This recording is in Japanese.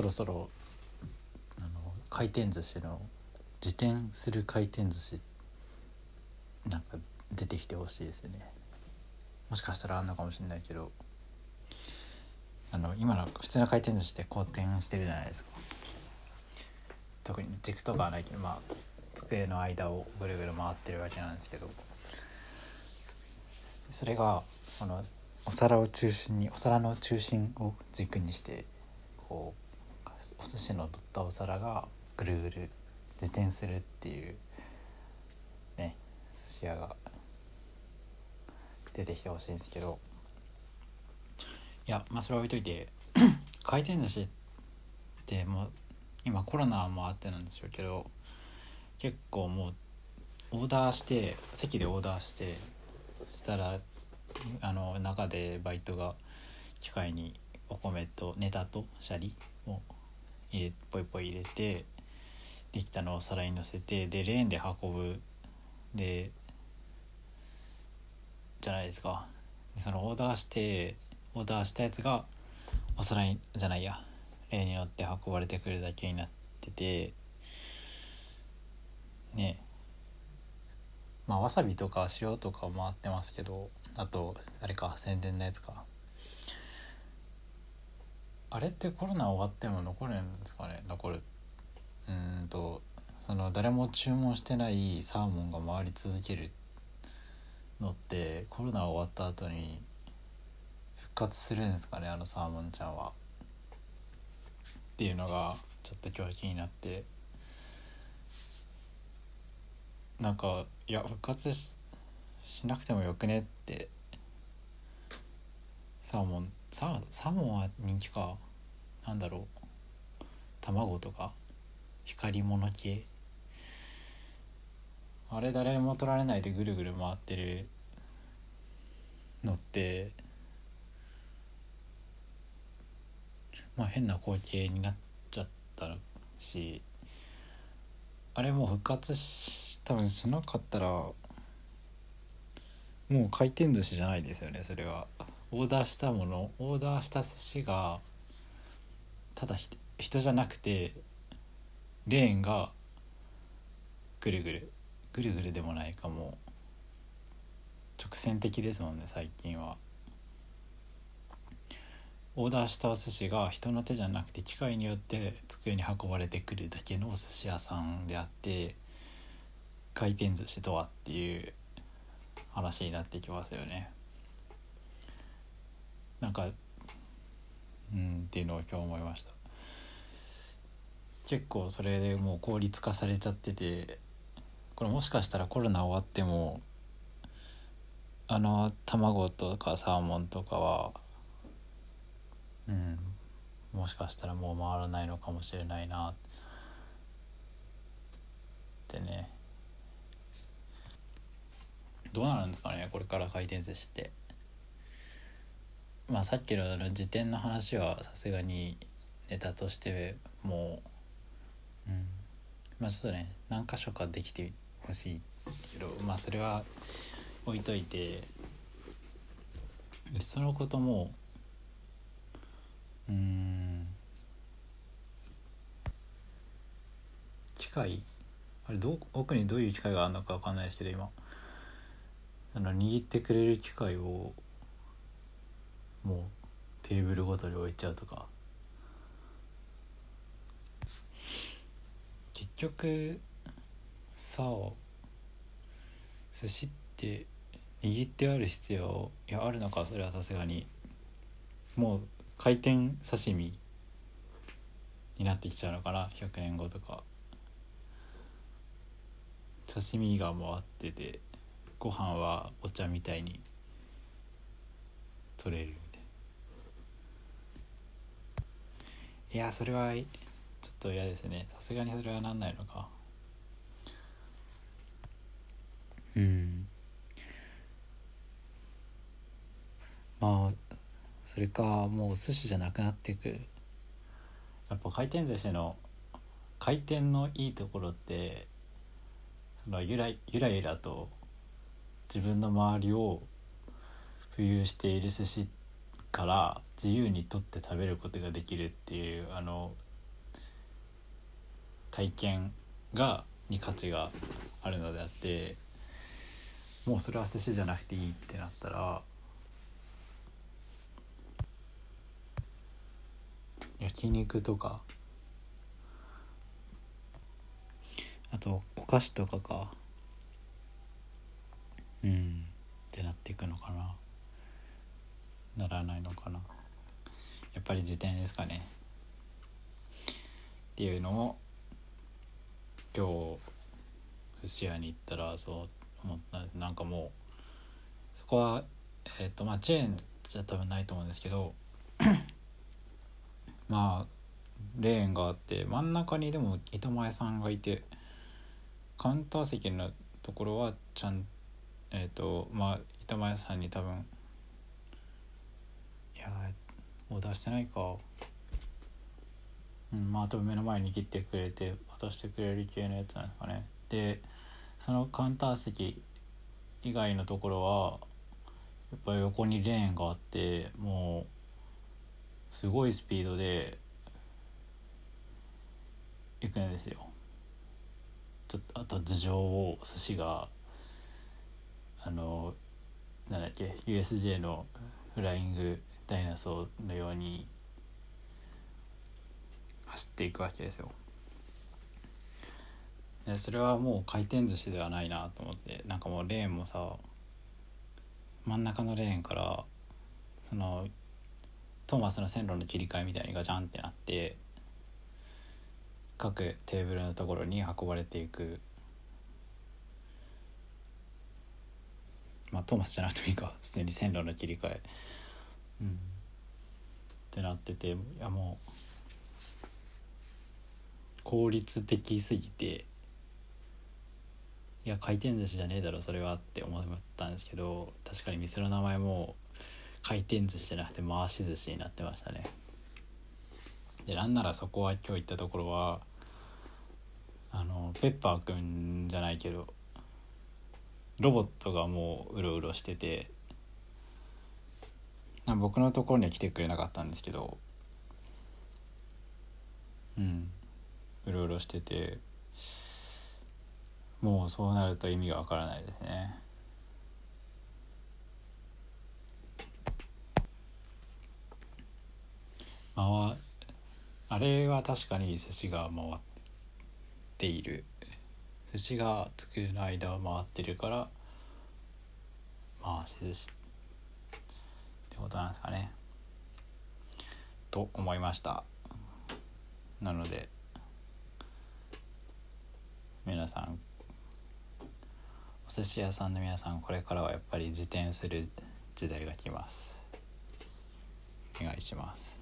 そろそろあの回転寿司の自転する回転寿司なんか出てきてほしいですね。もしかしたらあんのかもしれないけどあの今の普通の回転寿司って好転してるじゃないですか。特に軸とかはないけどまあ机の間をぐるぐる回ってるわけなんですけど。それがこのお皿を中心にお皿の中心を軸にしてこうお寿司の乗ったお皿がぐるぐる自転するっていうね寿司屋が出てきてほしいんですけど。いやまあそれは置いといて 回転寿司ってもう今コロナもあってなんでしょうけど結構もうオーダーして席でオーダーしてしたらあの中でバイトが機械にお米とネタとシャリを入れポイポイ入れてできたのをお皿にのせてでレーンで運ぶでじゃないですか。そのオーダーしてオーダーしたやつがお皿にじゃないや例によって運ばれてくるだけになっててね。まあわさびとか塩とか回ってますけどあとあれか宣伝のやつか。あれってコロナ終わっても残るんですかね？残る。うんとその誰も注文してないサーモンが回り続けるのってコロナ終わった後に復活するんですかね？あのサーモンちゃんは。っていうのがちょっと今日気になって。なんかいや復活しなくてもよくねってサーモンササーモンは人気か。なんだろう。卵とか。光り物系。あれ誰も取られないでぐるぐる回ってる。のって。まあ変な光景になっちゃったし。あれもう復活し多分しなかったらもう回転寿司じゃないですよねそれは。オーダーしたものオーダーした寿司がただ人じゃなくてレーンがぐるぐる。ぐるぐるでもないかも。直線的ですもんね最近は。オーダーしたお寿司が人の手じゃなくて機械によって机に運ばれてくるだけのお寿司屋さんであって回転寿司とはっていう話になってきますよね。なんかうんっていうのを今日思いました。結構それでもう効率化されちゃっててこれもしかしたらコロナ終わってもあの卵とかサーモンとかはうんもしかしたらもう回らないのかもしれないなってね。どうなるんですかねこれから回転寿司って。まあさっきの時点の話はさすがにネタとしてもううんまあちょっとね何箇所かできてほしいけどまあそれは置いといてそのこともうん機械あれど奥にどういう機械があるのか分かんないですけど今あの握ってくれる機械をもうテーブルごとに置いちゃうとか。結局さあ寿司って握ってある必要いやあるのかそれはさすがに。もう回転刺身になってきちゃうのかな100年後とか。刺身が回っててご飯はお茶みたいに取れるみたいやそれはちょっと嫌ですね。さすがにそれはなんないのか。うん。まあそれかもう寿司じゃなくなっていく。やっぱ回転寿司の回転のいいところってそのゆらゆらゆらと自分の周りを浮遊している寿司から自由に取って食べることができるっていうあの体験がに価値があるのであってもうそれは寿司じゃなくていいってなったら焼肉とかあとお菓子とかかうんってなっていくのかな。ならないのかな。やっぱり辞典ですかね。っていうのを今日寿司屋に行ったらそう思ったんです。なんかもうそこはえっ、ー、とまあチェーンじゃ多分ないと思うんですけど まあレーンがあって真ん中にでも板前さんがいてカウンター席のところはちゃんえっ、ー、とまあ板前さんに多分やオーダーしてないか。うんまあ多分目の前に切ってくれて渡してくれる系のやつなんですかね。でそのカウンター席以外のところはやっぱり横にレーンがあってもうすごいスピードで行くんですよ。ちょっとあと頭上を寿司があのなんだっけ USJ のフライングダイナソーのように走っていくわけですよ。でそれはもう回転寿司ではないなと思ってなんかもうレーンもさ真ん中のレーンからそのトーマスの線路の切り替えみたいにガチャンってなって各テーブルのところに運ばれていく。まあトーマスじゃなくてもいいか。普通に線路の切り替え。うん。ってなってていやもう効率的すぎていや回転寿司じゃねえだろそれはって思ったんですけど確かに店の名前も回転寿司じゃなくて回し寿司になってましたね。でなんならそこは今日行ったところはあのペッパーくんじゃないけどロボットがもううろうろしてて僕のところには来てくれなかったんですけどうんうろうろしててもうそうなると意味がわからないですね。まああれは確かに寿司が回っている。寿司が机の間を回ってるから回し寿司ってことなんですかね。と思いました。なので皆さんお寿司屋さんの皆さんこれからはやっぱり自転する時代が来ます。お願いします。